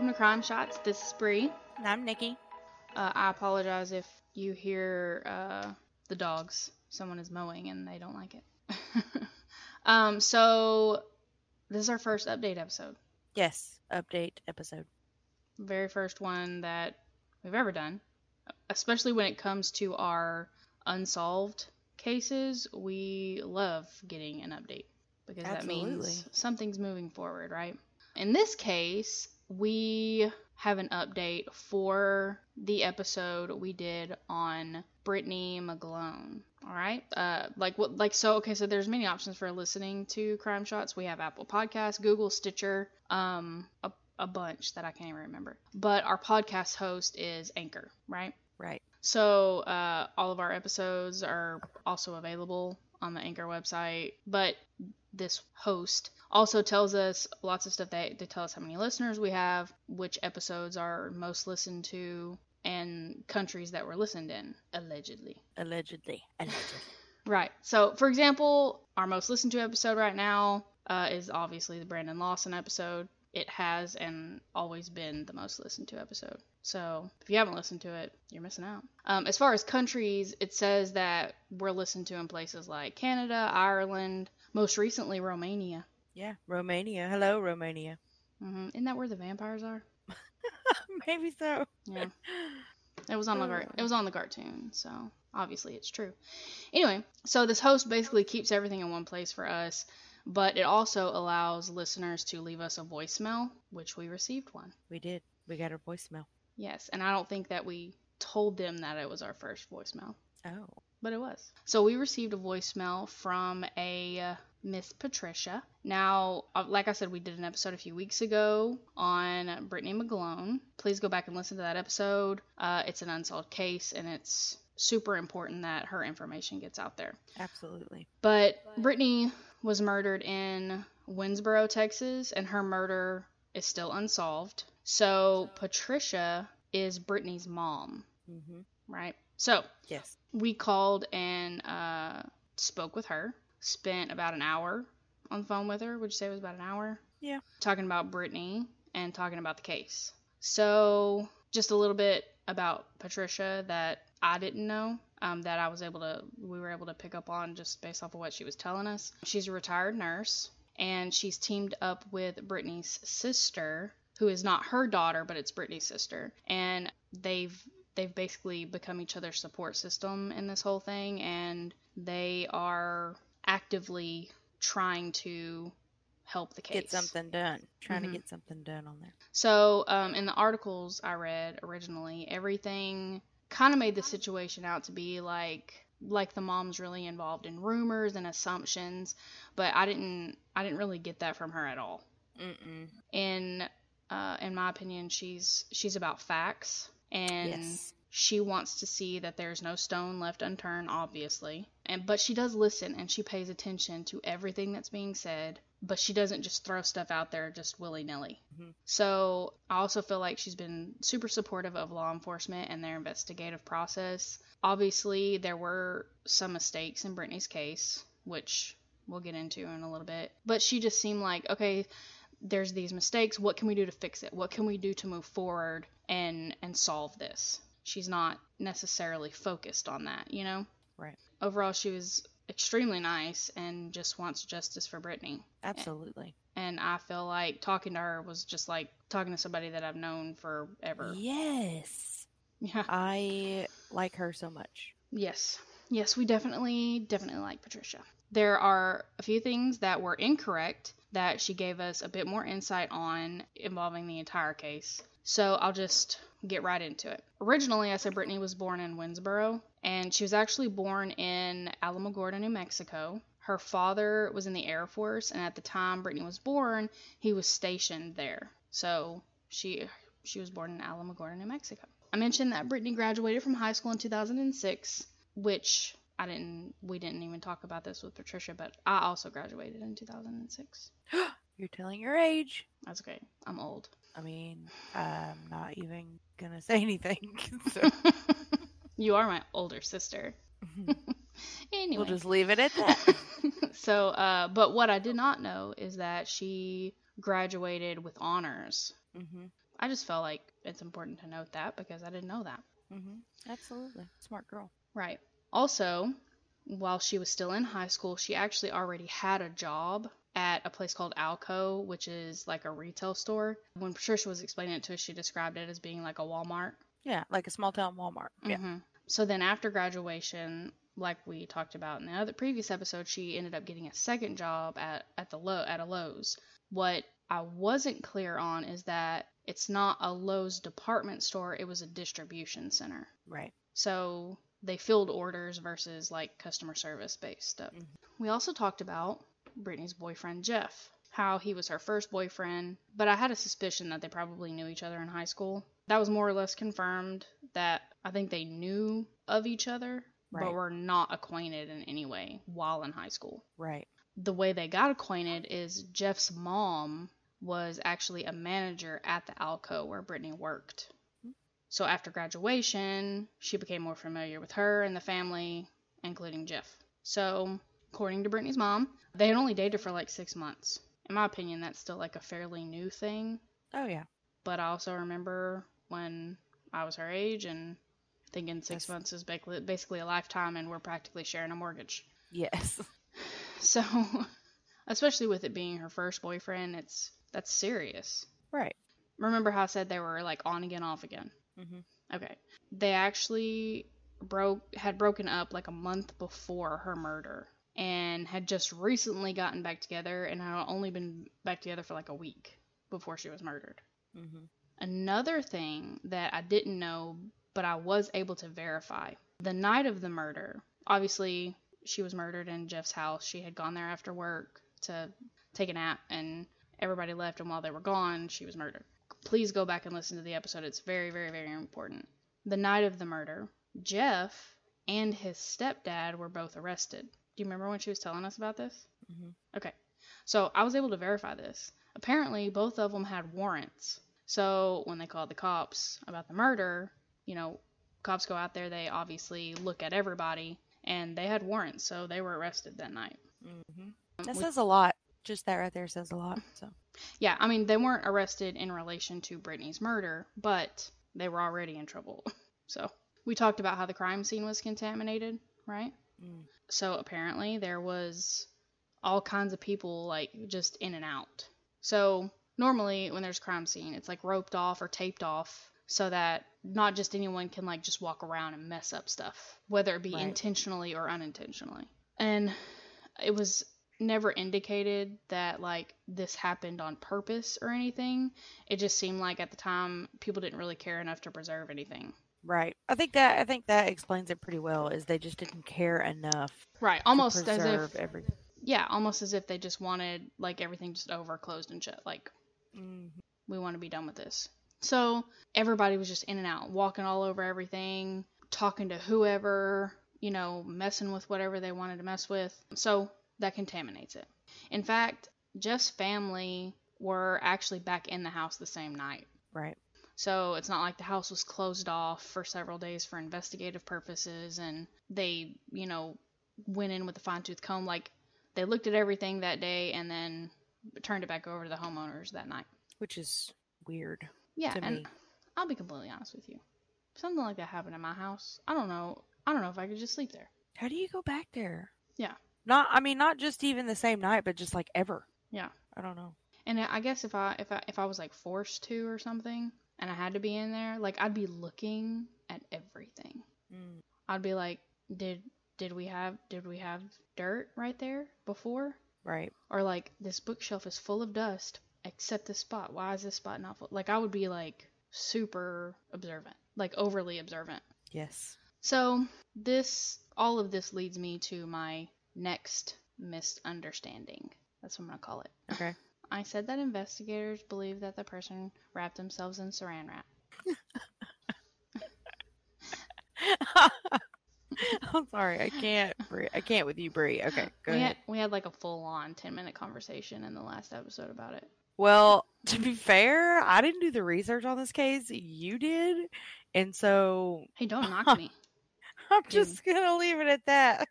welcome to Crime Shots. This is Bree. And I'm Nikki. Uh, I apologize if you hear uh, the dogs. Someone is mowing and they don't like it. um, so this is our first update episode. Yes, update episode. Very first one that we've ever done, especially when it comes to our unsolved cases. We love getting an update because that means something's moving forward, right? In this case, we have an update for the episode we did on Brittany McGlone. All right, uh, like what, like so. Okay, so there's many options for listening to Crime Shots. We have Apple Podcasts, Google, Stitcher, um, a, a bunch that I can't even remember. But our podcast host is Anchor, right? Right. So uh, all of our episodes are also available on the Anchor website. But this host also tells us lots of stuff. They, they tell us how many listeners we have, which episodes are most listened to, and countries that were listened in, allegedly. Allegedly. Allegedly. Right. So, for example, our most listened to episode right now uh, is obviously the Brandon Lawson episode. It has and always been the most listened to episode. So, if you haven't listened to it, you're missing out. Um, as far as countries, it says that we're listened to in places like Canada, Ireland, most recently Romania. Yeah. Romania. Hello, Romania. hmm Isn't that where the vampires are? Maybe so. Yeah. It was on the it was on the cartoon, so obviously it's true. Anyway, so this host basically keeps everything in one place for us, but it also allows listeners to leave us a voicemail, which we received one. We did. We got our voicemail. Yes, and I don't think that we told them that it was our first voicemail, Oh. but it was. So we received a voicemail from a uh, Miss Patricia. Now, uh, like I said, we did an episode a few weeks ago on Brittany McGlone. Please go back and listen to that episode. Uh, it's an unsolved case, and it's super important that her information gets out there. Absolutely. But Brittany was murdered in Winnsboro, Texas, and her murder is still unsolved. So Patricia is Brittany's mom, hmm right? So Yes. we called and uh, spoke with her. Spent about an hour on the phone with her. Would you say it was about an hour? Yeah. Talking about Brittany and talking about the case. So just a little bit about Patricia that I didn't know. Um, that I was able to, we were able to pick up on just based off of what she was telling us. She's a retired nurse, and she's teamed up with Brittany's sister, who is not her daughter, but it's Brittany's sister, and they've they've basically become each other's support system in this whole thing, and they are actively trying to help the case. Get something done. Trying Mhm. to get something done on there. So, um, in the articles I read originally, everything kind of made the situation out to be like like the mom's really involved in rumors and assumptions, but I didn't I didn't really get that from her at all. Mm-mm. In uh, in my opinion, she's she's about facts and Yes. She wants to see that there's no stone left unturned obviously. And but she does listen and she pays attention to everything that's being said but she doesn't just throw stuff out there just willy-nilly. Mhm. so i also feel like she's been super supportive of law enforcement and their investigative process. Obviously there were some mistakes in brittany's case which we'll get into in a little bit but she just seemed like okay there's these mistakes. What can we do to fix it? What can we do to move forward and and solve this she's not necessarily focused on that you know Right. overall she was extremely nice and just wants justice for brittany Absolutely. and i feel like talking to her was just like talking to somebody that i've known forever Yes. yeah I like her so much. Yes. Yes, we definitely, definitely like Patricia. There are a few things that were incorrect that she gave us a bit more insight on involving the entire case. So I'll just get right into it. Originally, I said Brittany was born in Winnsboro, and she was actually born in Alamogordo, New Mexico. Her father was in the Air Force, and at the time Brittany was born, he was stationed there. So she she was born in Alamogordo, New Mexico. I mentioned that Brittany graduated from high school in 2006, which I didn't we didn't even talk about this with Patricia, but I also graduated in 2006. You're telling your age. That's okay. I'm old. I mean, I'm not even gonna say anything. so you are my older sister. Anyway. we'll just leave it at that. so, uh, but what I did not know is that she graduated with honors. hmm I just felt like it's important to note that because I didn't know that. hmm Absolutely. Smart girl. Right. Also, while she was still in high school, she actually already had a job at a place called Alco, which is like a retail store. When Patricia was explaining it to us, she described it as being like a Walmart. Yeah, like a small town Walmart. Yeah. hmm So then after graduation, like we talked about in the other previous episode, she ended up getting a second job at, at the low at a Lowe's. What I wasn't clear on is that it's not a Lowe's department store, it was a distribution center. Right. So they filled orders versus like customer service based stuff. Mhm. We also talked about Brittany's boyfriend Jeff, how he was her first boyfriend, but I had a suspicion that they probably knew each other in high school. That was more or less confirmed that I think they knew of each other, Right. but were not acquainted in any way while in high school. Right. The way they got acquainted is Jeff's mom was actually a manager at the Alco where Brittany worked. So after graduation, she became more familiar with her and the family, including Jeff. So, according to Brittany's mom, they had only dated for like six months. In my opinion, that's still like a fairly new thing. Oh yeah. But I also remember when I was her age and thinking six Yes. months is basically, a lifetime and we're practically sharing a mortgage. Yes. So, especially with it being her first boyfriend, it's that's serious. Right. Remember how I said they were like on again, off again? Mhm. Okay. They actually broke had broken up like a month before her murder and had just recently gotten back together and had only been back together for like a week before she was murdered. Mhm. Another thing that I didn't know, but I was able to verify the night of the murder, obviously, she was murdered in Jeff's house. She had gone there after work to take a nap, and everybody left. And while they were gone, she was murdered. Please go back and listen to the episode. It's very, very, very important. The night of the murder, Jeff and his stepdad were both arrested. Do you remember when she was telling us about this? Mhm. Okay. So I was able to verify this. Apparently, both of them had warrants. So when they called the cops about the murder, you know, cops go out there, they obviously look at everybody, and they had warrants, so they were arrested that night. Mm-hmm. That We- says a lot. Just that right there says a lot. So. yeah, I mean, they weren't arrested in relation to Brittany's murder, but they were already in trouble. So we talked about how the crime scene was contaminated, right? Mm. So apparently there was all kinds of people like just in and out. So normally when there's a crime scene, it's like roped off or taped off so that not just anyone can like just walk around and mess up stuff, whether it be Right. intentionally or unintentionally. And it was never indicated that like this happened on purpose or anything. It just seemed like at the time people didn't really care enough to preserve anything. Right. I think that I think that explains it pretty well. Is they just didn't care enough Right, almost as if every. yeah, almost as if they just wanted like everything just over, closed and shut. Like Mhm. we want to be done with this. So everybody was just in and out, walking all over everything, talking to whoever, you know, messing with whatever they wanted to mess with. So that contaminates it. In fact, Jeff's family were actually back in the house the same night. Right. So it's not like the house was closed off for several days for investigative purposes and they, you know, went in with a fine tooth comb. Like they looked at everything that day and then turned it back over to the homeowners that night. Which is weird. Yeah, to and me. I'll be completely honest with you. If something like that happened in my house, I don't know. I don't know if I could just sleep there. How do you go back there? Yeah. Not. I mean, not just even the same night, but just like ever. Yeah. I don't know. And I guess if I if I if I was like forced to or something and I had to be in there, like I'd be looking at everything. Mm. I'd be like, did did we have did we have dirt right there before? Right. Or like this bookshelf is full of dust except this spot. Why is this spot not full? Like I would be like super observant, like overly observant. Yes. So this all of this leads me to my next misunderstanding. That's what I'm gonna call it. Okay. I said that investigators believe that the person wrapped themselves in saran wrap. I'm sorry. I can't. I can't with you, Bree. Okay. Go we ahead. had we had like a full on ten minute conversation in the last episode about it. Well, to be fair, I didn't do the research on this case. You did, and so Hey, don't knock me. I'm just gonna leave it at that.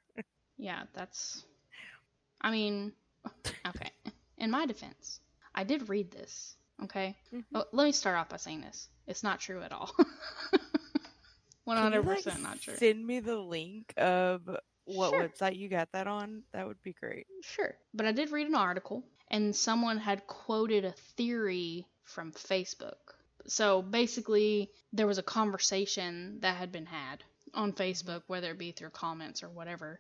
Yeah, that's. I mean, okay. In my defense, I did read this. Okay. Mhm. Oh, let me start off by saying this. It's not true at all. One Can hundred like, percent not true. Send me the link of what Sure. website you got that on. That would be great. Sure. But I did read an article, and someone had quoted a theory from Facebook. So basically, there was a conversation that had been had on Facebook, whether it be through comments or whatever.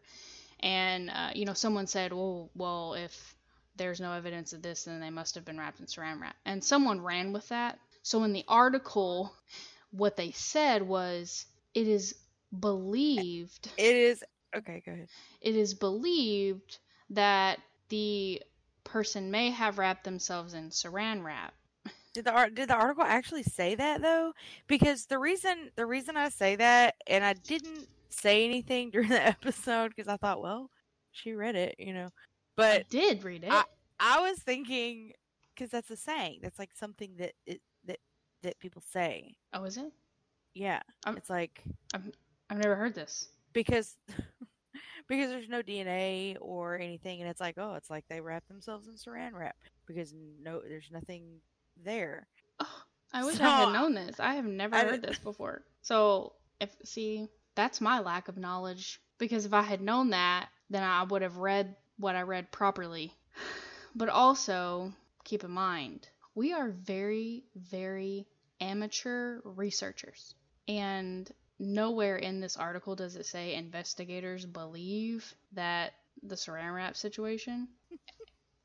And, uh, you know, someone said, well, well, if there's no evidence of this, then they must have been wrapped in saran wrap. And someone ran with that. So in the article, what they said was, it is believed It is okay. Go ahead. it is believed that the person may have wrapped themselves in saran wrap. Did the did the article actually say that though? Because the reason the reason I say that, and I didn't say anything during the episode because I thought, well, she read it, you know. I But did read it. I- I was thinking because that's a saying. That's like something that it, that that people say. oh, is it? Yeah, Um, it's like I've never heard this. because because there's no DNA or anything, and it's like oh, it's like they wrap themselves in saran wrap because no, there's nothing there. Oh, I wish I had known this. I have never I heard this before. So, if see, that's my lack of knowledge because if I had known that, then I would have read what I read properly. But also, keep in mind, we are very, very amateur researchers. And nowhere in this article does it say investigators believe that the saran wrap situation.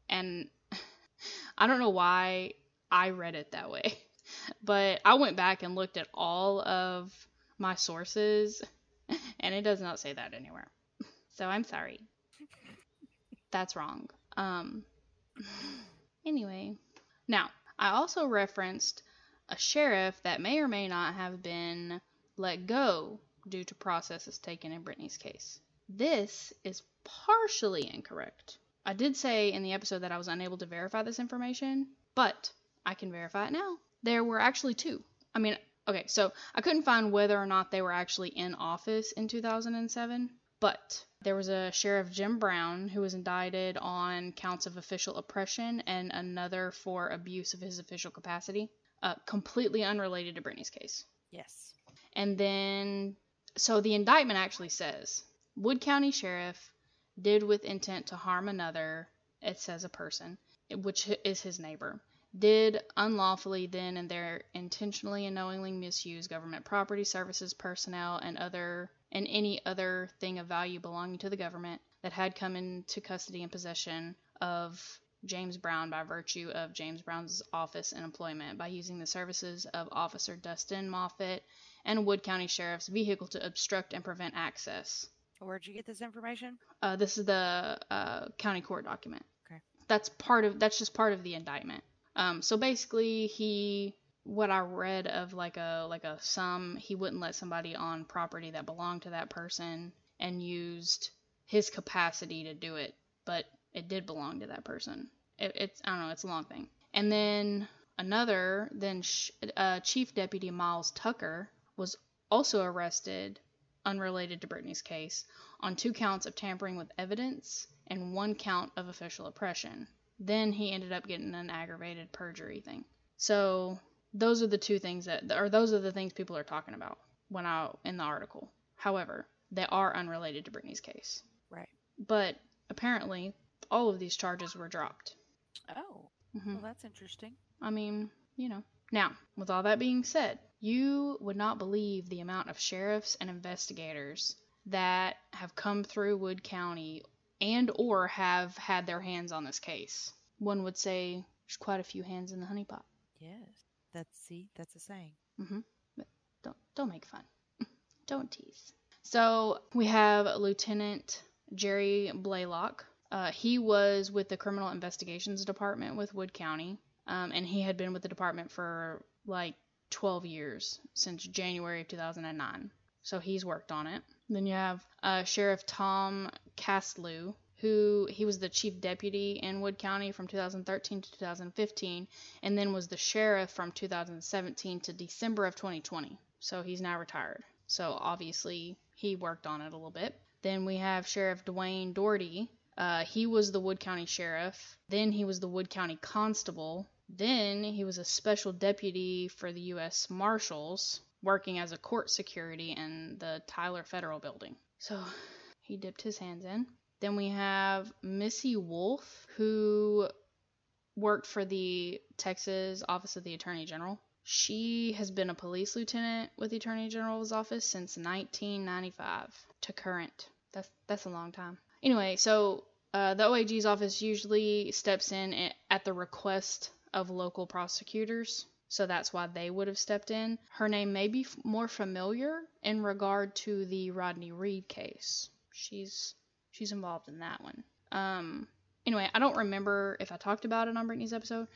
and I don't know why I read it that way. But I went back and looked at all of my sources, and it does not say that anywhere. So I'm sorry. That's wrong. Um. Anyway, now I also referenced a sheriff that may or may not have been let go due to processes taken in Brittany's case. This is partially incorrect. I did say in the episode that I was unable to verify this information, but I can verify it now. There were actually two. I mean, okay, so I couldn't find whether or not they were actually in office in 2007, but there was a Sheriff Jim Brown who was indicted on counts of official oppression and another for abuse of his official capacity, uh, completely unrelated to Brittany's case. Yes. And then, so the indictment actually says Wood County Sheriff did with intent to harm another, it says a person, which is his neighbor, did unlawfully then and there intentionally and knowingly misuse government property, services, personnel, and other and any other thing of value belonging to the government that had come into custody and possession of James Brown by virtue of James Brown's office and employment by using the services of Officer Dustin Moffett and Wood County Sheriff's vehicle to obstruct and prevent access. Where'd you get this information? Uh, this is the uh, county court document. Okay. That's part of. That's just part of the indictment. Um, so basically, he what I read of like a like a sum, he wouldn't let somebody on property that belonged to that person and used his capacity to do it, but it did belong to that person. It, it's I don't know. It's a long thing. And then another, then sh- uh, Chief Deputy Miles Tucker was also arrested, unrelated to Brittany's case, on two counts of tampering with evidence and one count of official oppression. Then he ended up getting an aggravated perjury thing. So those are the two things that, or those are the things people are talking about when I in the article. However, they are unrelated to Brittany's case. Right. But apparently, all of these charges were dropped. Oh, hmm well, that's interesting. I mean, you know. Now, with all that being said, you would not believe the amount of sheriffs and investigators that have come through Wood County and or have had their hands on this case. One would say there's quite a few hands in the honeypot. Yes. That's see, that's a saying. Mm-hmm. But don't don't make fun. don't tease. So we have Lieutenant Jerry Blaylock. Uh, he was with the Criminal Investigations Department with Wood County, um, and he had been with the department for like 12 years since January of 2009. So he's worked on it. Then you have uh, Sheriff Tom Castloo, who he was the chief deputy in Wood County from 2013 to 2015, and then was the sheriff from 2017 to December of 2020. So he's now retired. So obviously he worked on it a little bit. Then we have Sheriff Dwaine Daugherty. Uh, he was the Wood County sheriff. Then he was the Wood County constable Then he was a special deputy for the U.S. Marshals, working as a court security in the Tyler Federal Building. So he dipped his hands in. Then we have Missy Wolf, who worked for the Texas Office of the Attorney General. She has been a police lieutenant with the Attorney General's office since 1995 to current. That's that's a long time. Anyway, so uh, the OAG's office usually steps in at the request of local prosecutors, so that's why they would have stepped in. Her name may be f- more familiar in regard to the Rodney Reed case. She's she's involved in that one. Um, anyway, I don't remember if I talked about it on Brittany's episode,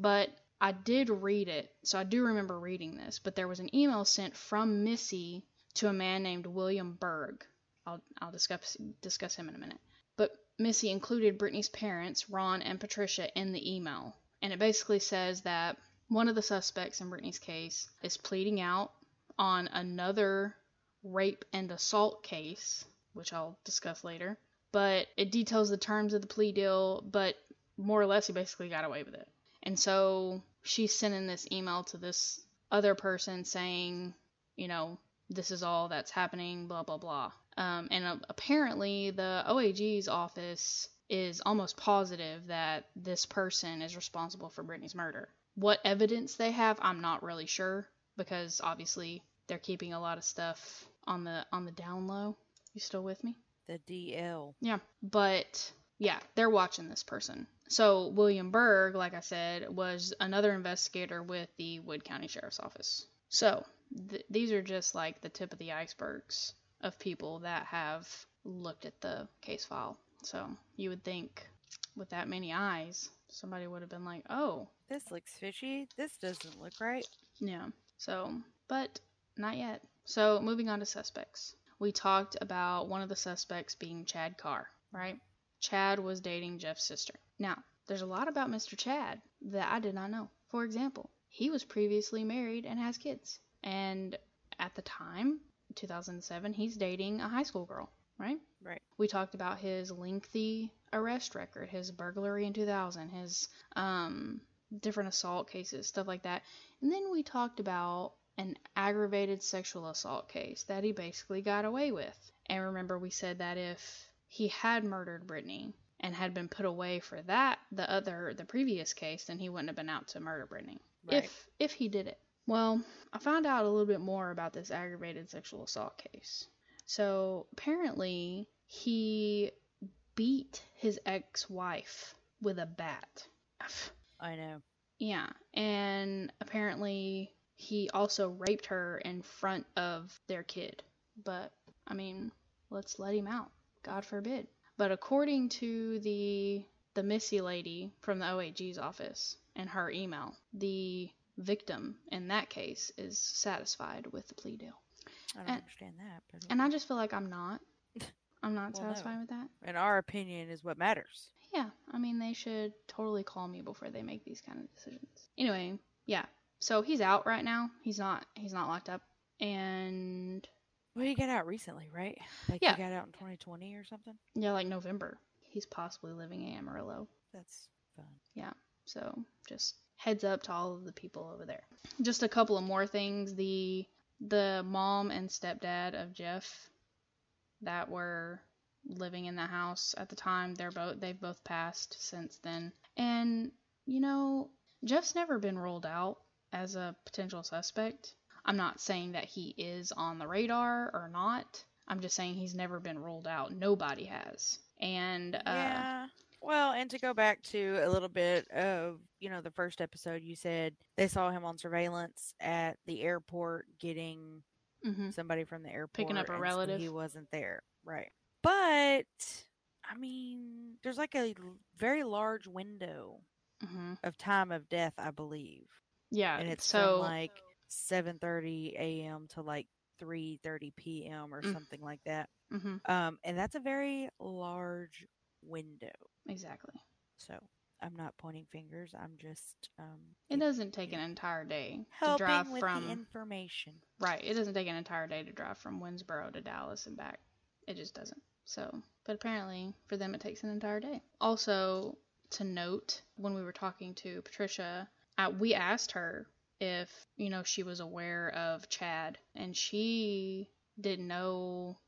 but I did read it, so I do remember reading this. But there was an email sent from Missy to a man named William Berg. I'll I'll discuss discuss him in a minute. But Missy included Brittany's parents, Ron and Patricia, in the email, and it basically says that one of the suspects in Brittany's case is pleading out on another rape and assault case, which I'll discuss later. But it details the terms of the plea deal, but more or less he basically got away with it. And so she's sending this email to this other person saying, you know, this is all that's happening, blah, blah, blah. Um, and uh, apparently, the OAG's office is almost positive that this person is responsible for Brittany's murder. What evidence they have, I'm not really sure because obviously they're keeping a lot of stuff on the on the down low. You still with me? The DL. Yeah, but yeah, they're watching this person. So William Berg, like I said, was another investigator with the Wood County Sheriff's Office. So th- these are just like the tip of the icebergs of people that have looked at the case file. So you would think with that many eyes, somebody would have been like, "Oh, this looks fishy. This doesn't look right." Yeah. So, but not yet. So moving on to suspects. We talked about one of the suspects being Chad Carr, right? Chad was dating Jeff's sister. Now, there's a lot about Mr. Chad that I did not know. For example, he was previously married and has kids. And at the time, 2007, he's dating a high school girl, right? Right. We talked about his lengthy arrest record, his burglary in 2000, his um, different assault cases, stuff like that. And then we talked about an aggravated sexual assault case that he basically got away with. And remember, we said that if he had murdered Brittany and had been put away for that, the other, the previous case, then he wouldn't have been out to murder Brittany. Right. If if he did it. Well, I found out a little bit more about this aggravated sexual assault case. So apparently, he beat his ex-wife with a bat. I know. Yeah, and apparently he also raped her in front of their kid. But I mean, let's let him out. God forbid. But according to the the Missy lady from the OAG's office and her email, the victim in that case is satisfied with the plea deal. I don't And- understand that. But And I just feel like I'm not. I'm not Well, no. satisfied with that. And our opinion, is what matters. Yeah, I mean they should totally call me before they make these kind of decisions. Anyway, yeah. So he's out right now. He's not he's not locked up. And Well, he got out recently, right? Like Yeah. he got out in 2020 or something. yeah, like November. He's possibly living in Amarillo. That's fun. Yeah. So just heads up to all of the people over there. Just a couple of more things. The the mom and stepdad of Jeff that were living in the house at the time, they're both they've both passed since then. And you know, Jeff's never been ruled out as a potential suspect. I'm not saying that he is on the radar or not. I'm just saying he's never been ruled out. Nobody has. And uh yeah. Well, and to go back to a little bit of, you know, the first episode, you said they saw him on surveillance at the airport getting mhm. somebody from the airport. Picking up a relative. he wasn't there. Right. But, I mean, there's like a very large window Mhm. of time of death, I believe. Yeah. and it's so from like 7:30 a.m. to like 3:30 p.m. or Mm. something like that. mhm. Um, and that's a very large window. Exactly. So I'm not pointing fingers. I'm just um, It doesn't take an entire day to drive from information. right. It doesn't take an entire day to drive from Winnsboro to Dallas and back. It just doesn't. So, but apparently for them it takes an entire day. Also, to note when we were talking to Patricia, uh, we asked her if, you know, she was aware of Chad, and she didn't know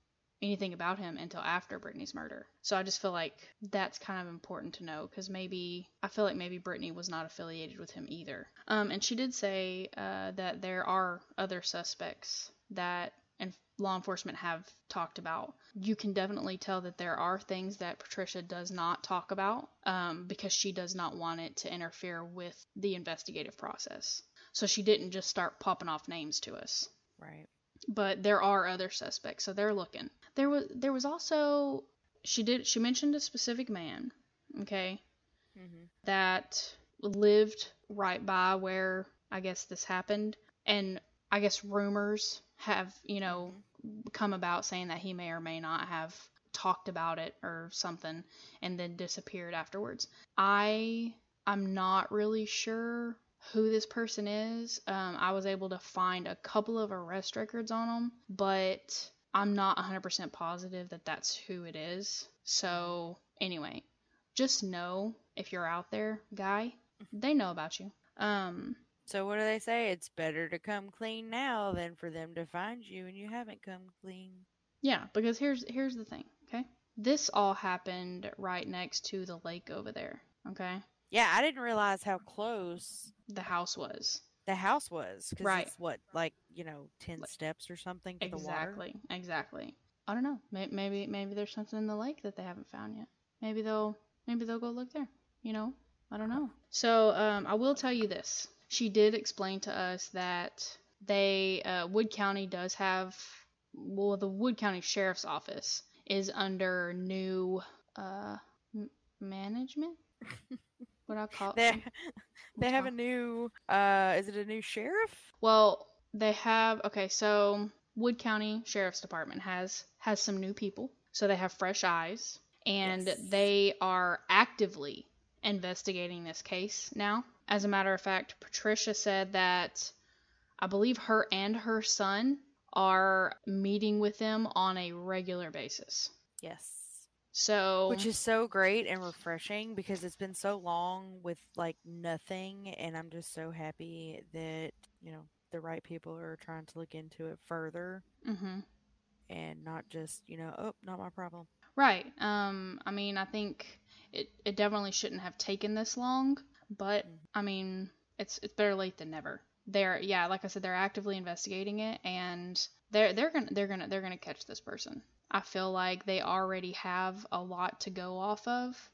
anything about him until after Brittany's murder. So I just feel like that's kind of important to know because maybe I feel like maybe Brittany was not affiliated with him either. Um, and she did say uh, that there are other suspects that and law enforcement have talked about. You can definitely tell that there are things that Patricia does not talk about um, because she does not want it to interfere with the investigative process. So she didn't just start popping off names to us. Right. But there are other suspects, so they're looking. There was there was also she did she mentioned a specific man, okay, Mm-hmm. that lived right by where I guess this happened, and I guess rumors have you know come about saying that he may or may not have talked about it or something and then disappeared afterwards. I I'm not really sure who this person is. Um, I was able to find a couple of arrest records on him, but I'm not 100% positive that that's who it is. So, anyway, just know if you're out there, guy, they know about you. Um, So what do they say? It's better to come clean now than for them to find you and you haven't come clean. yeah, because here's here's the thing, okay? This all happened right next to the lake over there, okay? Yeah, I didn't realize how close The house was. The house was. 'cause Right. It's what, like you know, ten Like- steps or something to the water. Exactly, exactly. I don't know. Maybe, maybe maybe there's something in the lake that they haven't found yet. Maybe they'll maybe they'll go look there. You know, I don't know. So um, I will tell you this. She did explain to us that they uh, Wood County does have well the Wood County Sheriff's Office is under new uh, m- management. What I call They they have a new. uh Is it a new sheriff? Well, they have okay, so Wood County Sheriff's Department has has some new people. So they have fresh eyes and Yes. they are actively investigating this case now. As a matter of fact, Patricia said that I believe her and her son are meeting with them on a regular basis. Yes. So Which is so great and refreshing because it's been so long with like nothing, and I'm just so happy that you know the right people are trying to look into it further mhm. and not just you know oh not my problem. Right. Um, I mean, I think it, it definitely shouldn't have taken this long, but Mhm. I mean, it's it's better late than never. They're yeah, like I said, they're actively investigating it, and they're they're gonna they're gonna they're gonna catch this person. I feel like they already have a lot to go off of,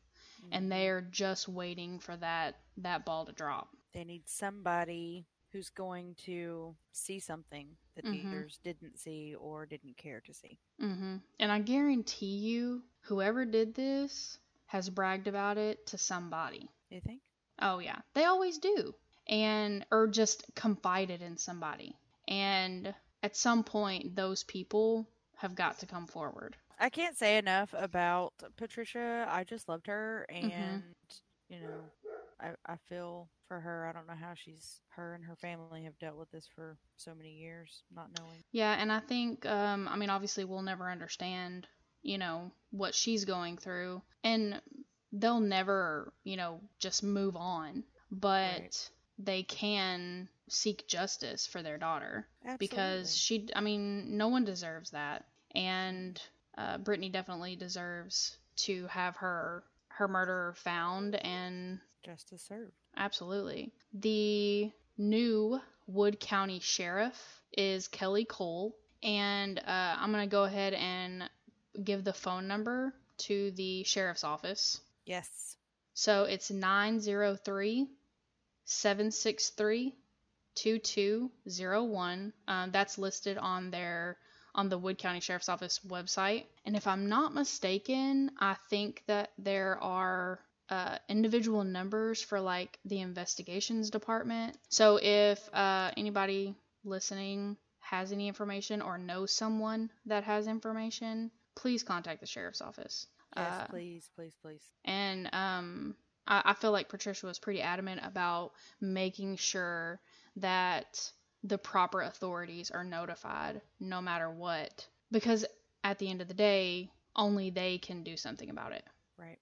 and Mhm. they're just waiting for that that ball to drop. they need somebody who's going to see something that Mhm. the others didn't see or didn't care to see. hmm And I guarantee you, whoever did this has bragged about it to somebody. You think? Oh yeah, they always do. And or just confided in somebody. And at some point those people have got to come forward. I can't say enough about Patricia. I just loved her, Mm-hmm. and you know, I I feel for her. I don't know how she's her and her family have dealt with this for so many years, not knowing. Yeah, and I think um I mean obviously we'll never understand, you know, what she's going through and they'll never, you know, just move on, but Right. they can seek justice for their daughter. because she i mean no one deserves that and uh, brittany definitely deserves to have her her murderer found and justice served. absolutely the new wood county sheriff is kelly cole and uh, i'm going to go ahead and give the phone number to the sheriff's office Yes. so it's 903 763 2201. Um, that's listed on their on the Wood County Sheriff's Office website. And if I'm not mistaken, I think that there are uh, individual numbers for like the investigations department. So if uh, anybody listening has any information or knows someone that has information, please contact the sheriff's office. Yes, Uh, please, please, please. and um, I, I feel like Patricia was pretty adamant about making sure that the proper authorities are notified no matter what. Because at the end of the day, only they can do something about it. Right.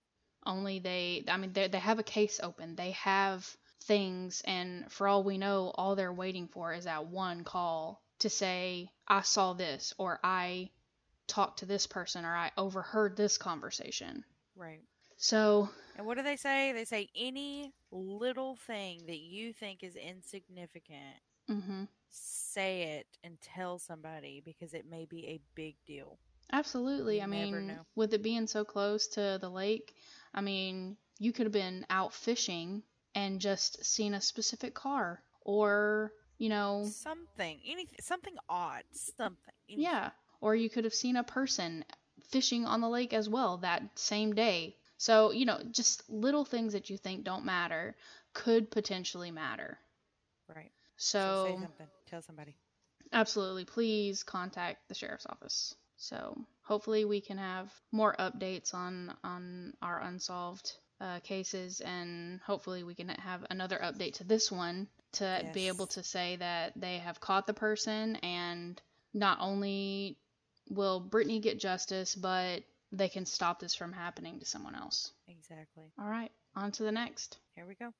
Only they, I mean, they they have a case open. They have things, and for all we know, all they're waiting for is that one call to say, "I saw this," or "I talked to this person," or "I overheard this conversation." Right. So And what do they say? They say any little thing that you think is insignificant, hmm say it and tell somebody because it may be a big deal. Absolutely. You I mean, with it being so close to the lake, I mean, you could have been out fishing and just seen a specific car or, you know, Something, anything, something odd, something. anything. yeah, or you could have seen a person fishing on the lake as well that same day. So, you know, just little things that you think don't matter could potentially matter. Right. So, say So, something. Tell somebody. absolutely, please contact the sheriff's office. So, hopefully, we can have more updates on on our unsolved uh, cases, and hopefully, we can have another update to this one to be able to say that they have caught the person, and not only will Brittany get justice, but they can stop this from happening to someone else. Exactly. All right, on to the next. Here we go.